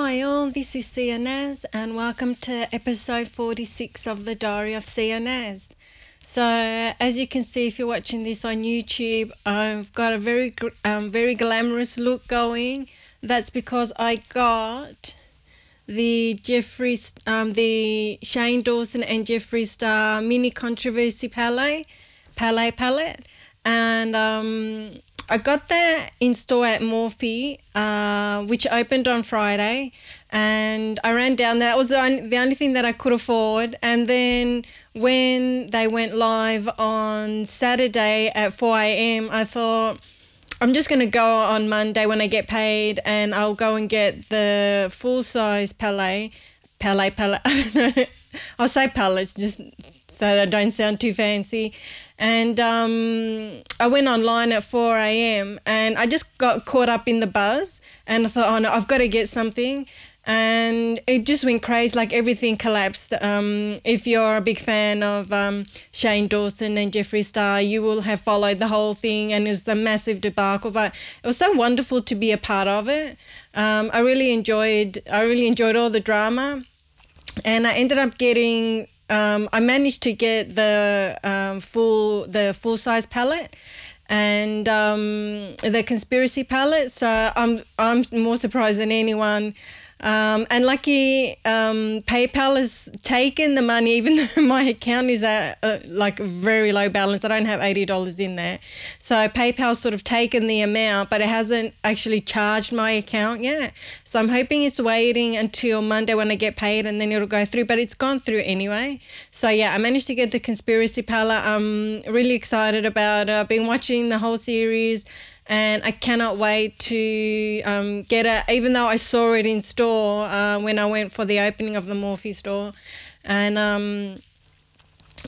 Hi all, this is Sia and welcome to episode 46 of the Diary of Sia So as you can see if you're watching this on YouTube, I've got a very um, very glamorous look going. That's because I got the Jeffree um, the Shane Dawson and Jeffree Star mini controversy palette palette palette and um, I got that in store at Morphe, uh, which opened on Friday, and I ran down. There. That was the only, the only thing that I could afford. And then when they went live on Saturday at 4 a.m., I thought, I'm just going to go on Monday when I get paid and I'll go and get the full size palette. Palette, palette. I don't know. I'll say palettes just so they don't sound too fancy. And um, I went online at 4 a.m. and I just got caught up in the buzz and I thought, oh no, I've got to get something. And it just went crazy, like everything collapsed. Um, if you're a big fan of um, Shane Dawson and Jeffree Star, you will have followed the whole thing, and it was a massive debacle. But it was so wonderful to be a part of it. Um, I really enjoyed. I really enjoyed all the drama, and I ended up getting um, I managed to get the um, full the full size palette and um, the conspiracy palette. So I'm I'm more surprised than anyone. Um, and lucky um, PayPal has taken the money, even though my account is at uh, like very low balance. I don't have eighty dollars in there, so PayPal's sort of taken the amount, but it hasn't actually charged my account yet. So I'm hoping it's waiting until Monday when I get paid, and then it'll go through. But it's gone through anyway. So yeah, I managed to get the conspiracy palette. I'm really excited about it. I've been watching the whole series and I cannot wait to um, get it. Even though I saw it in store uh, when I went for the opening of the Morphe store, and um,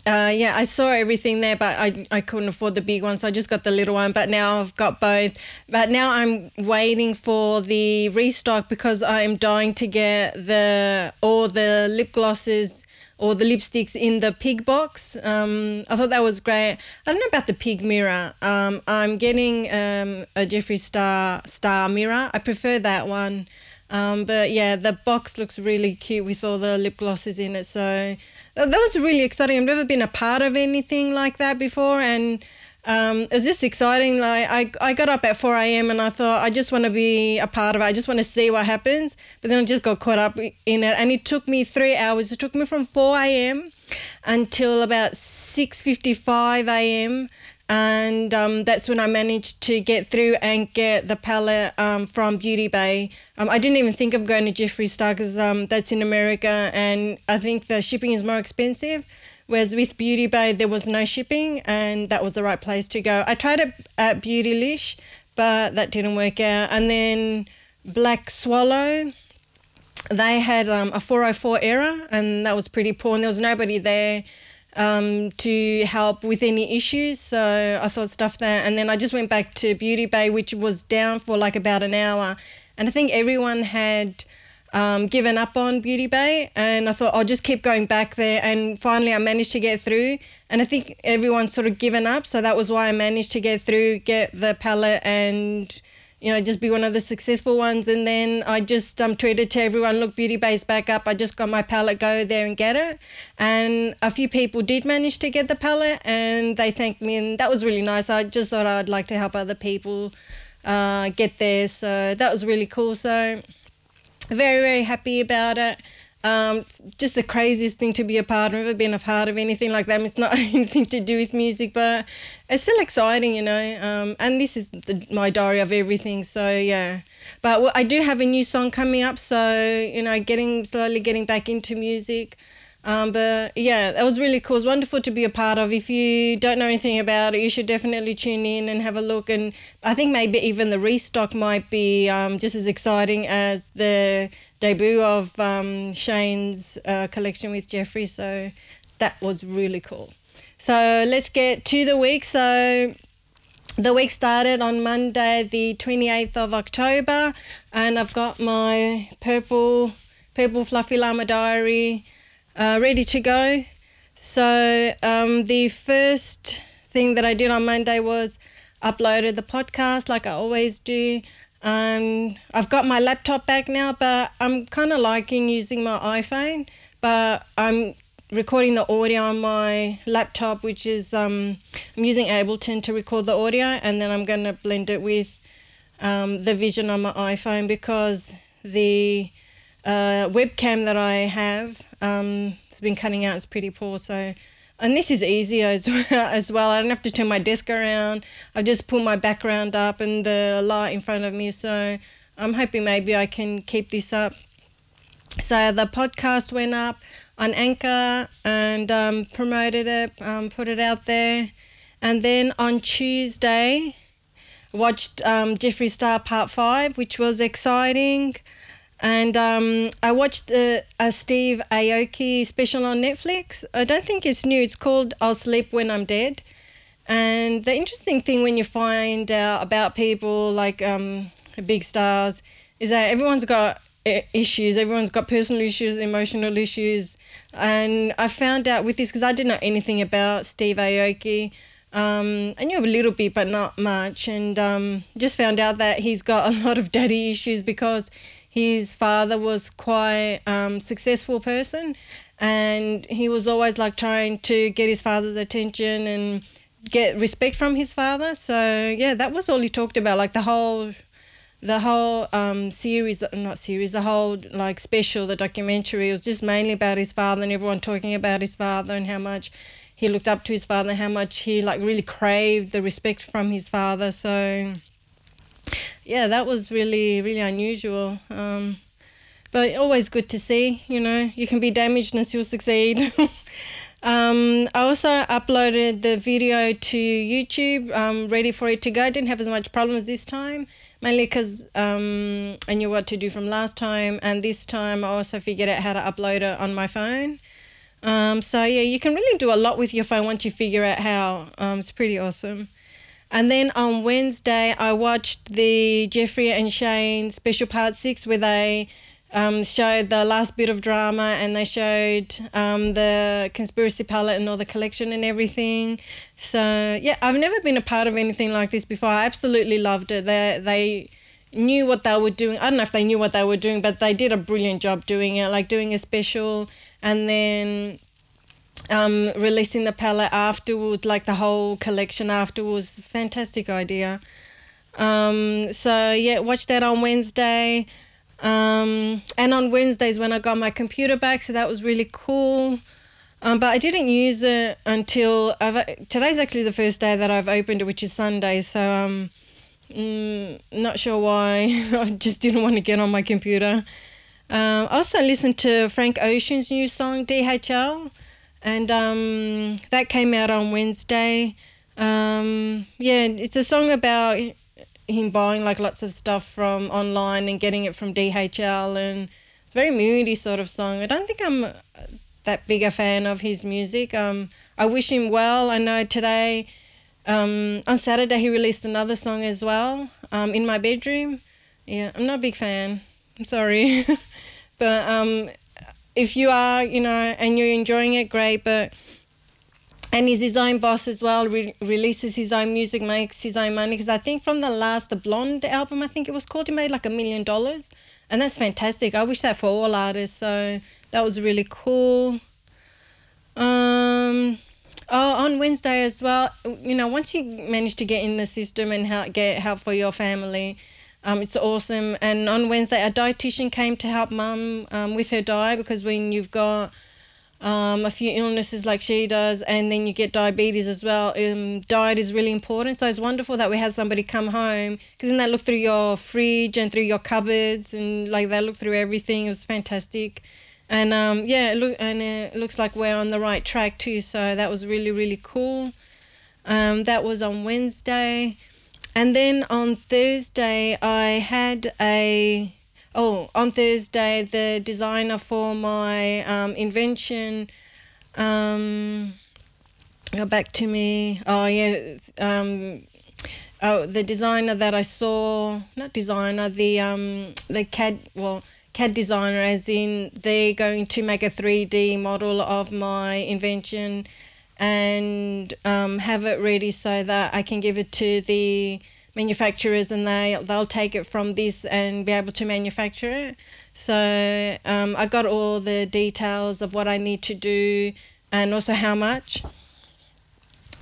uh, yeah, I saw everything there, but I, I couldn't afford the big one, so I just got the little one. But now I've got both. But now I'm waiting for the restock because I am dying to get the all the lip glosses or the lipsticks in the pig box. Um, I thought that was great. I don't know about the pig mirror. Um, I'm getting um, a Jeffree Star Star mirror. I prefer that one. Um, but yeah, the box looks really cute with all the lip glosses in it. So that was really exciting. I've never been a part of anything like that before, and um, it was just exciting. Like I, I got up at 4 a.m. and I thought I just want to be a part of it. I just want to see what happens. But then I just got caught up in it, and it took me three hours. It took me from 4 a.m. until about 6:55 a.m. And um, that's when I managed to get through and get the palette um, from Beauty Bay. Um, I didn't even think of going to Jeffree Star because um, that's in America, and I think the shipping is more expensive. Whereas with Beauty Bay, there was no shipping, and that was the right place to go. I tried it at Beautylish, but that didn't work out. And then Black Swallow, they had um, a 404 error, and that was pretty poor, and there was nobody there um, to help with any issues. So I thought stuff that, and then I just went back to Beauty Bay, which was down for like about an hour, and I think everyone had um, given up on Beauty Bay, and I thought I'll just keep going back there. And finally, I managed to get through, and I think everyone's sort of given up. So that was why I managed to get through, get the palette, and you know just be one of the successful ones. And then I just um, tweeted to everyone, "Look, Beauty Bay's back up. I just got my palette. Go there and get it." And a few people did manage to get the palette, and they thanked me, and that was really nice. I just thought I'd like to help other people uh, get there, so that was really cool. So very very happy about it um, just the craziest thing to be a part of. I've never been a part of anything like that. It's not anything to do with music, but it's still exciting, you know. Um, and this is the, my diary of everything. So yeah, but I do have a new song coming up. So you know, getting slowly getting back into music. Um, but yeah, that was really cool. It's wonderful to be a part of. If you don't know anything about it, you should definitely tune in and have a look. And I think maybe even the restock might be um, just as exciting as the debut of um, Shane's uh, collection with Jeffree. So that was really cool. So let's get to the week. So the week started on Monday, the 28th of October, and I've got my purple, purple fluffy llama diary uh, ready to go. So um, the first thing that I did on Monday was uploaded the podcast like I always do. Um, I've got my laptop back now, but I'm kind of liking using my iPhone. But I'm recording the audio on my laptop, which is um, I'm using Ableton to record the audio, and then I'm going to blend it with um, the vision on my iPhone because the uh, webcam that I have um, has been cutting out. It's pretty poor, so and this is easier as well, as well. I don't have to turn my desk around. I just pull my background up and the light in front of me. So I'm hoping maybe I can keep this up. So the podcast went up on Anchor and um, promoted it, um, put it out there. And then on Tuesday, watched um, Jeffree Star Part 5, which was exciting. And um, I watched the a Steve Aoki special on Netflix. I don't think it's new. It's called I'll Sleep When I'm Dead. And the interesting thing when you find out about people like um, big stars is that everyone's got issues. Everyone's got personal issues, emotional issues. And I found out with this because I didn't know anything about Steve Aoki. Um, I knew a little bit, but not much. And um, just found out that he's got a lot of daddy issues because his father was quite um, successful person and he was always like trying to get his father's attention and get respect from his father. So yeah that was all he talked about like the whole the whole um, series not series the whole like special the documentary. Was just mainly about his father and everyone talking about his father and how much he looked up to his father how much he like really craved the respect from his father. So yeah, that was really, really unusual. Um, but always good to see, you know, you can be damaged and still succeed. um, I also uploaded the video to YouTube, um, ready for it to go. I didn't have as much problems this time, mainly because um, I knew what to do from last time. And this time I also figured out how to upload it on my phone. Um, so yeah, you can really do a lot with your phone once you figure out how. Um, it's pretty awesome. And then on Wednesday, I watched the Jeffree and Shane special part six where they um, showed the last bit of drama and they showed um, the conspiracy palette and all the collection and everything. So, yeah, I've never been a part of anything like this before. I absolutely loved it. They, they knew what they were doing. I don't know if they knew what they were doing, but they did a brilliant job doing it, like doing a special and then um, releasing the palette afterwards, like the whole collection afterwards. Fantastic idea. Um, so yeah, watch that on Wednesday. Um, and on Wednesdays when I got my computer back, so that was really cool. Um, but I didn't use it until I've, today's actually the first day that I've opened it, which is Sunday. So um, mm, not sure why. I just didn't want to get on my computer. Um, I also listened to Frank Ocean's new song DHL and um, that came out on Wednesday. Um, yeah, it's a song about him buying like lots of stuff from online and getting it from DHL, and it's a very moody sort of song. I don't think I'm that big a fan of his music. Um, I wish him well. I know today, um, on Saturday he released another song as well. Um, in my bedroom. Yeah, I'm not a big fan. I'm sorry, but um, if you are, you know, and you're enjoying it, great. But and he's his own boss as well. Re- releases his own music, makes his own money. Because I think from the last, the Blonde album, I think it was called, he made like a million dollars, and that's fantastic. I wish that for all artists. So that was really cool. Um. Oh, on Wednesday as well. You know, once you manage to get in the system and help, get help for your family, um, it's awesome. And on Wednesday, a dietitian came to help mum um, with her diet because when you've got um, a few illnesses like she does, and then you get diabetes as well, um, diet is really important. So it's wonderful that we had somebody come home because then they look through your fridge and through your cupboards and like they look through everything. It was fantastic. And um, yeah, look, and it looks like we're on the right track too. So that was really, really cool. Um, that was on Wednesday. And then on Thursday, I had a oh on Thursday the designer for my um, invention um, got back to me. Oh yeah, um, oh the designer that I saw, not designer, the um the CAD well CAD designer, as in they're going to make a three D model of my invention and um, have it ready so that I can give it to the manufacturers and they they'll take it from this and be able to manufacture it. So um, I got all the details of what I need to do and also how much.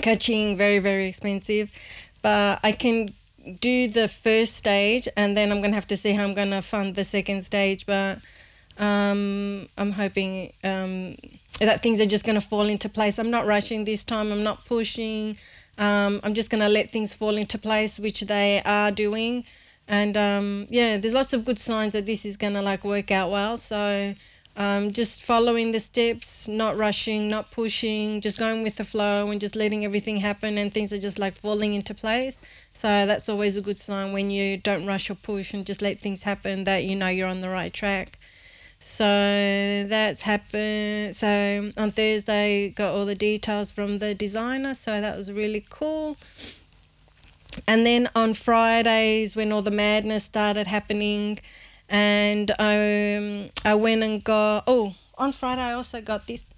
Catching very very expensive, but I can do the first stage and then I'm gonna have to see how I'm gonna fund the second stage. But um, I'm hoping um, that things are just gonna fall into place. I'm not rushing this time. I'm not pushing. Um, I'm just gonna let things fall into place, which they are doing. And um, yeah, there's lots of good signs that this is gonna like work out well. So um, just following the steps, not rushing, not pushing, just going with the flow and just letting everything happen and things are just like falling into place. So that's always a good sign when you don't rush or push and just let things happen that you know you're on the right track. So that's happened. So on Thursday, got all the details from the designer. So that was really cool. And then on Fridays, when all the madness started happening, and um, I went and got oh on Friday I also got this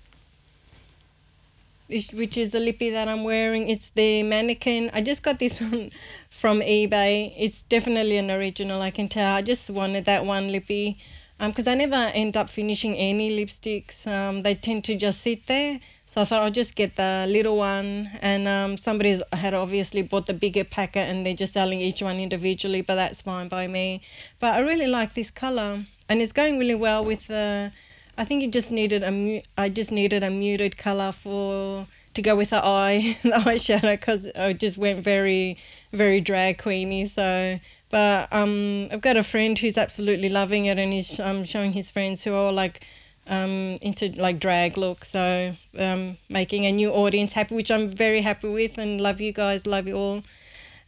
which, which is the lippy that I'm wearing it's the mannequin I just got this one from eBay it's definitely an original I can tell I just wanted that one lippy um because I never end up finishing any lipsticks um they tend to just sit there so I thought I'll just get the little one, and um, somebody had obviously bought the bigger packet, and they're just selling each one individually, but that's fine by me. But I really like this color, and it's going really well with the. I think it just needed a mu- I just needed a muted color for to go with the eye the eyeshadow because I just went very very drag queeny. So, but um, I've got a friend who's absolutely loving it, and he's um showing his friends who are like um, into like drag look. So um, making a new audience happy, which I'm very happy with, and love you guys, love you all.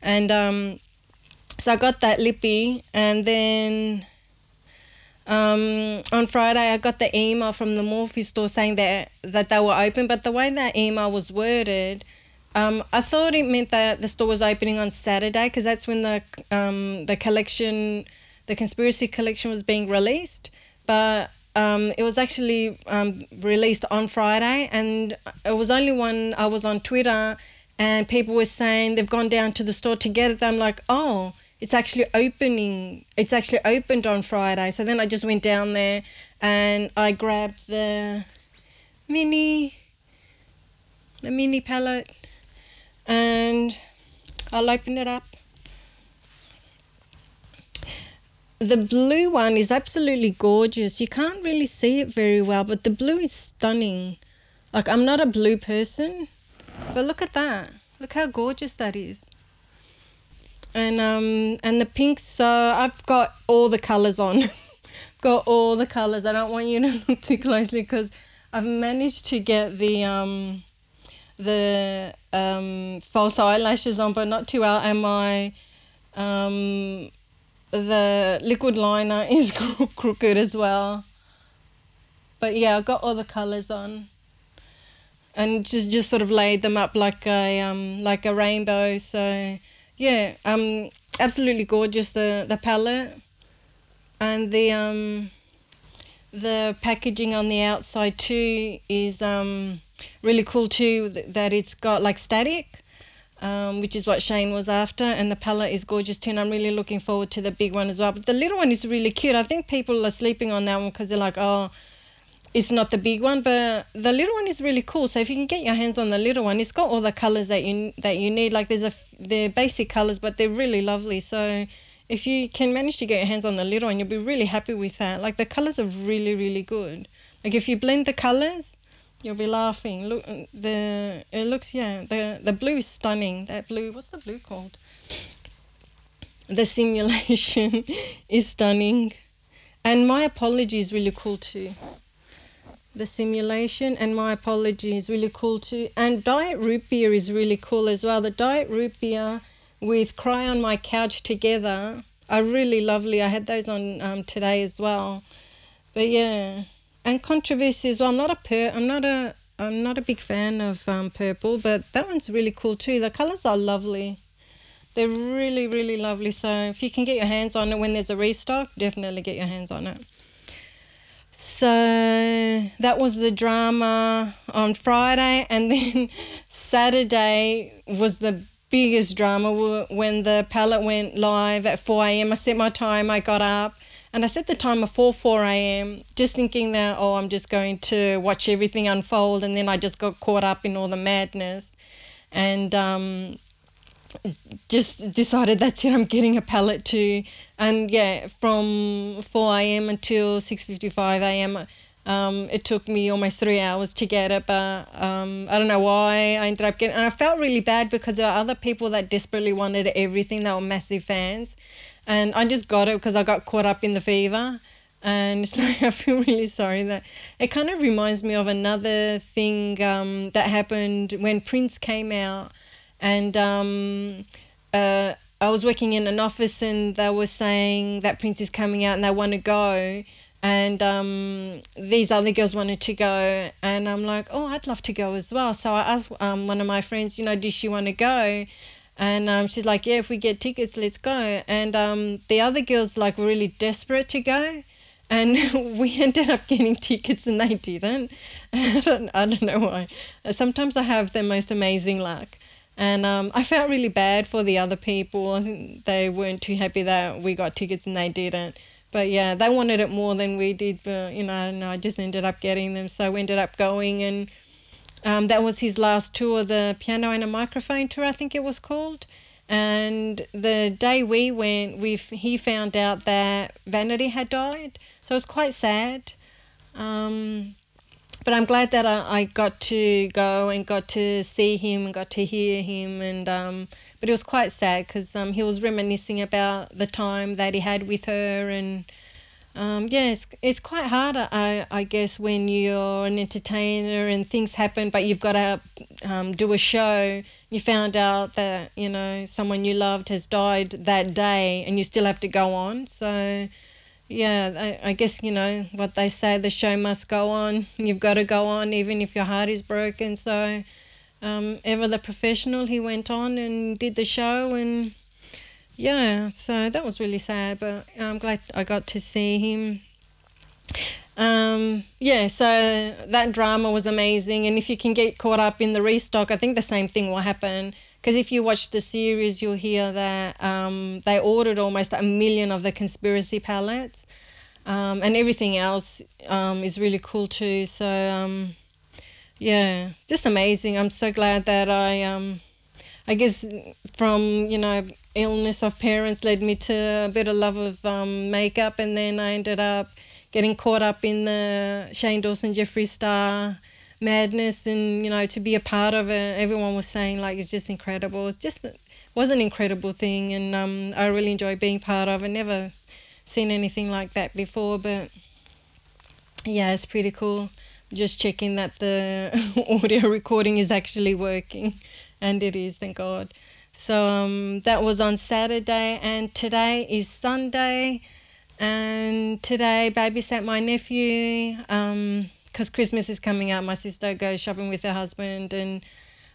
And um, so I got that lippy, and then um, on Friday I got the email from the Morphe store saying that that they were open, but the way that email was worded. Um, I thought it meant that the store was opening on Saturday because that's when the um, the collection, the conspiracy collection was being released. But um, it was actually um, released on Friday, and it was only when I was on Twitter and people were saying they've gone down to the store to get it. I'm like, oh, it's actually opening. It's actually opened on Friday. So then I just went down there and I grabbed the mini, the mini palette, and I'll open it up. the blue one is absolutely gorgeous. You can't really see it very well, but the blue is stunning. Like I'm not a blue person, but look at that. Look how gorgeous that is. And um and the pink so I've got all the colors on. got all the colors. I don't want you to look too closely because I've managed to get the um the um false eyelashes on but not too well and my um the liquid liner is crooked as well. But yeah, I got all the colors on, and just just sort of laid them up like a um like a rainbow. So yeah, um, absolutely gorgeous the the palette, and the um, the packaging on the outside too is um really cool too. That it's got like static um, which is what Shane was after. And the palette is gorgeous too. And I'm really looking forward to the big one as well. But the little one is really cute. I think people are sleeping on that one because they're like, oh, it's not the big one, but the little one is really cool. So if you can get your hands on the little one, it's got all the colors that you that you need. Like there's a they're basic colors, but they're really lovely. So if you can manage to get your hands on the little one, you'll be really happy with that. Like the colors are really really good. Like if you blend the colors, You'll be laughing. Look, the it looks yeah. The the blue is stunning. That blue. What's the blue called? The simulation is stunning, and my apology is really cool too. The simulation and my apology is really cool too. And diet root beer is really cool as well. The diet root beer with cry on my couch together are really lovely. I had those on um, today as well. But yeah, and controversy as well. I'm not a per. I'm not a. I'm not a big fan of um, purple, but that one's really cool too. The colors are lovely. They're really, really lovely. So if you can get your hands on it when there's a restock, definitely get your hands on it. So that was the drama on Friday, and then Saturday was the biggest drama when the palette went live at 4 a.m. I set my time, I got up, and I set the timer for 4 a.m. just thinking that, oh, I'm just going to watch everything unfold, and then I just got caught up in all the madness. And um, just decided that's it. I'm getting a pallet too, and yeah, from four a.m. until six fifty-five a.m. Um, it took me almost three hours to get it, but um, I don't know why I ended up getting. And I felt really bad because there are other people that desperately wanted everything. They were massive fans, and I just got it because I got caught up in the fever. And it's like I feel really sorry that it kind of reminds me of another thing um, that happened when Prince came out and um, uh, I was working in an office and they were saying that Prince is coming out and they want to go and um, these other girls wanted to go. And I'm like oh I'd love to go as well. So I asked um, one of my friends you know does she want to go? And um, she's like yeah if we get tickets let's go. And um, the other girls like were really desperate to go. And we ended up getting tickets and they didn't. I don't, I don't know why. Sometimes I have the most amazing luck. And um, I felt really bad for the other people. I think they weren't too happy that we got tickets and they didn't. But yeah, they wanted it more than we did. But you know, I, I just ended up getting them. So we ended up going, and um, that was his last tour, the piano and a microphone tour, I think it was called. And the day we went, we he found out that Vanity had died, so it was quite sad. Um, but I'm glad that I, I got to go and got to see him and got to hear him and um but it was quite sad because um he was reminiscing about the time that he had with her and um yeah it's it's quite hard I I guess when you're an entertainer and things happen but you've got to um, do a show. You found out that you know someone you loved has died that day and you still have to go on. So yeah, I, I guess, you know, what they say, the show must go on. You've got to go on, even if your heart is broken. So, um, Ever the Professional, he went on and did the show. And yeah, so that was really sad, but I'm glad I got to see him. Um, yeah, so that drama was amazing. And if you can get caught up in the restock, I think the same thing will happen because if you watch the series, you'll hear that um, they ordered almost a million of the conspiracy palettes, um, and everything else um, is really cool too. So um, yeah, just amazing. I'm so glad that I um, I guess from you know illness of parents led me to a bit of love of um, makeup, and then I ended up getting caught up in the Shane Dawson Jeffree Star madness and you know to be a part of it. Everyone was saying like it's just incredible. It's just was an incredible thing and um, i really enjoy being part of it. Never seen anything like that before but yeah it's pretty cool. Just checking that the audio recording is actually working and it is thank god. So um, that was on saturday and today is sunday and today babysat my nephew um, because Christmas is coming up, my sister goes shopping with her husband and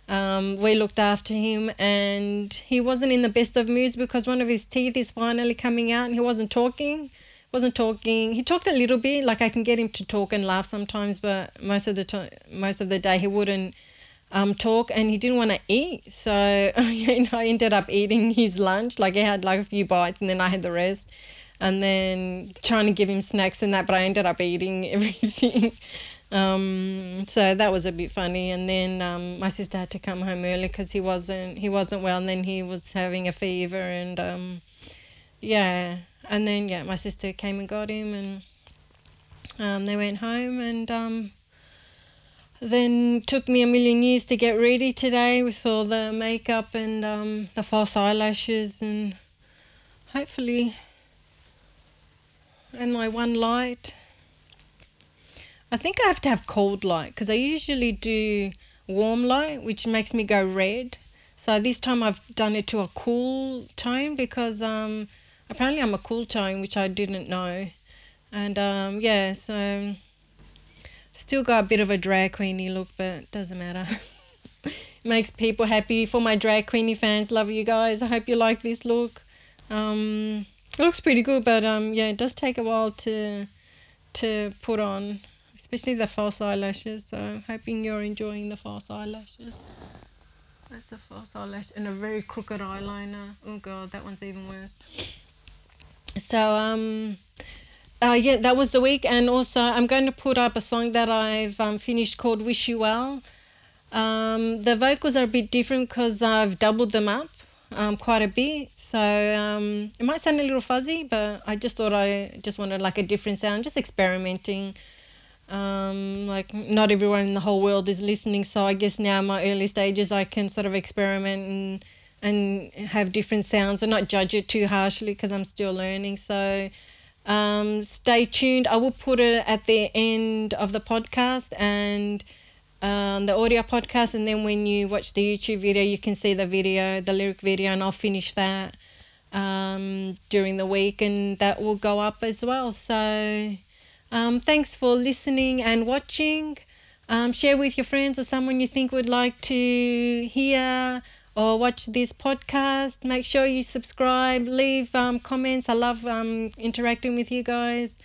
um, we looked after him and he wasn't in the best of moods because one of his teeth is finally coming out and he wasn't talking wasn't talking. He talked a little bit like i can get him to talk and laugh sometimes but most of the time most of the day he wouldn't um, talk and he didn't want to eat. So you know, i ended up eating his lunch like he had like a few bites and then i had the rest and then trying to give him snacks and that, but I ended up eating everything. um, so that was a bit funny. And then um, my sister had to come home early because he wasn't he wasn't well, and then he was having a fever, and um, yeah, and then yeah, my sister came and got him, and um, they went home, and um, then took me a million years to get ready today with all the makeup and um, the false eyelashes and hopefully and my one light. I think I have to have cold light because I usually do warm light, which makes me go red. So this time I've done it to a cool tone because um, apparently I'm a cool tone, which I didn't know. And um, yeah, so still got a bit of a drag queeny look, but doesn't matter. makes people happy. For my drag queeny fans, love you guys. I hope you like this look. Um, it looks pretty good, but um, yeah, it does take a while to to put on, especially the false eyelashes. So I'm hoping you're enjoying the false eyelashes. That's a false eyelash and a very crooked eyeliner. Oh god, that one's even worse. So um uh, yeah, that was the week, and also I'm going to put up a song that I've um, finished called "Wish You Well." Um, the vocals are a bit different because I've doubled them up um, quite a bit, so um, it might sound a little fuzzy, but I just thought I just wanted like a different sound, just experimenting. Um, like not everyone in the whole world is listening, so I guess now my early stages I can sort of experiment and and have different sounds and not judge it too harshly because I'm still learning. So um, stay tuned. I will put it at the end of the podcast and um, the audio podcast, and then when you watch the YouTube video, you can see the video, the lyric video, and I'll finish that um, during the week, and that will go up as well. So, um, thanks for listening and watching. Um, share with your friends or someone you think would like to hear or watch this podcast. Make sure you subscribe, leave um, comments. I love um, interacting with you guys.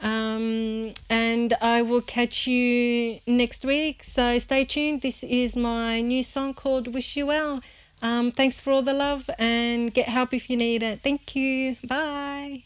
Um, and I will catch you next week. So stay tuned. This is my new song called Wish You Well. Um, thanks for all the love and get help if you need it. Thank you. Bye.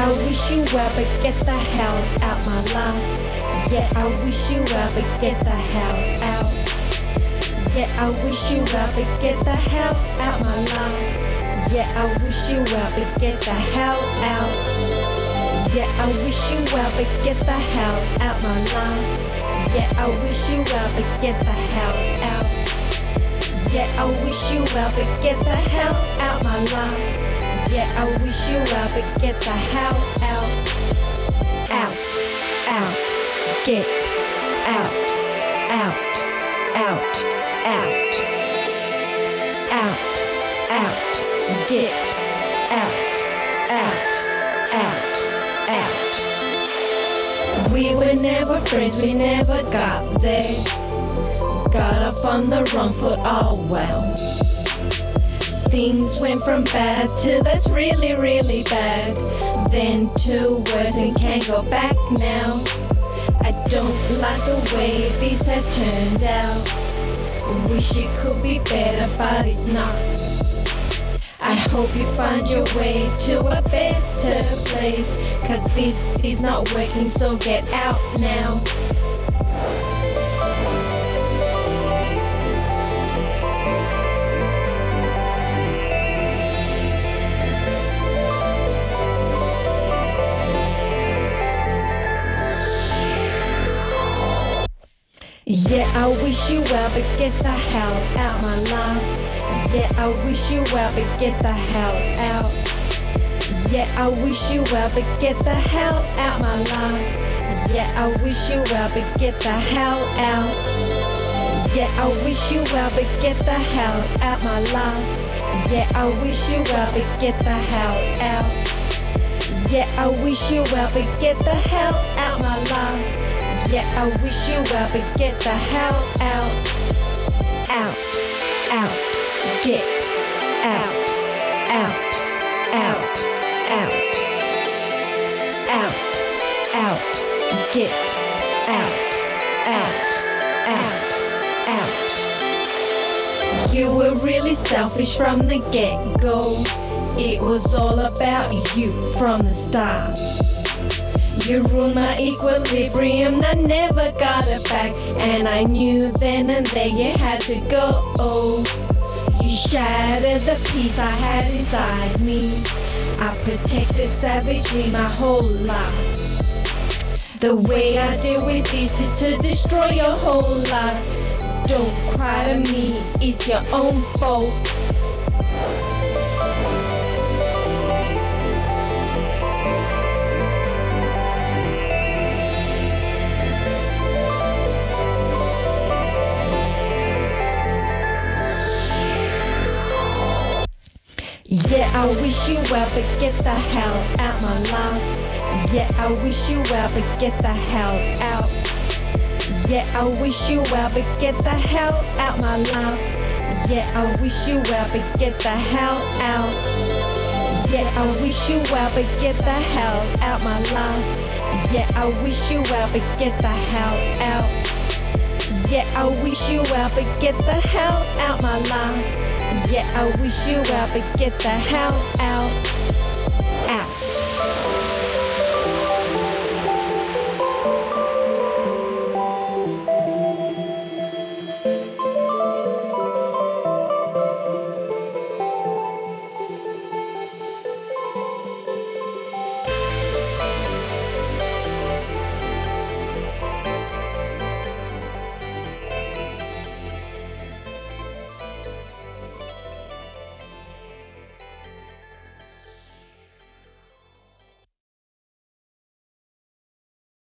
I wish you well, but get the hell out my life. Yeah, I wish you well, but get the hell out. Yeah, I wish you well, but get the hell out my life. Yeah, I wish you well, but get the hell out. Yeah, I wish you well, but get the hell out my life. Yeah, I wish you well, but get the hell out. Yeah, I wish you well, but get the hell out my life. Yeah, I wish you well, but get the hell out. Out, out, get out, out, out, out, out, out, get out, out, out, out. We were never friends, we never got there. Got off on the wrong foot, oh well. Things went from bad to that's really, really bad. Then to worse and can't go back now. I don't like the way this has turned out. Wish it could be better, but it's not. I hope you find your way to a better place. Cause this is not working, so get out now. I wish you well, but get the hell out my life. Yeah, I wish you well, but get the hell out. Yeah, I wish you well, but get the hell out my life. Yeah, I wish you well, but get the hell out. Yeah, I wish you well, but get the hell out my life. Yeah, I wish you well, but get the hell out. Yeah, I wish you well, but get the hell out my life. Yeah, I wish you well, but get the hell out. Out, out, get out, out, out, out, out, out, get out, out, out, out. You were really selfish from the get go. It was all about you from the start. You ruined my equilibrium, I never got it back. And I knew then and there you had to go. You shattered the peace I had inside me. I protected savagely my whole life. The way I deal with this is to destroy your whole life. Don't cry to me, it's your own fault. Yeah, I wish you well, but get the hell out my life. Yeah, I wish you well, but get the hell out. Yeah, I wish you well, but get the hell out my life. Yeah, I wish you well, but get the hell out. Yeah, I wish you well, but get the hell out my life. Yeah, I wish you well, but get the hell out. Yeah, I wish you well, but get the hell out my life. Yeah, I wish you well, but get the hell out.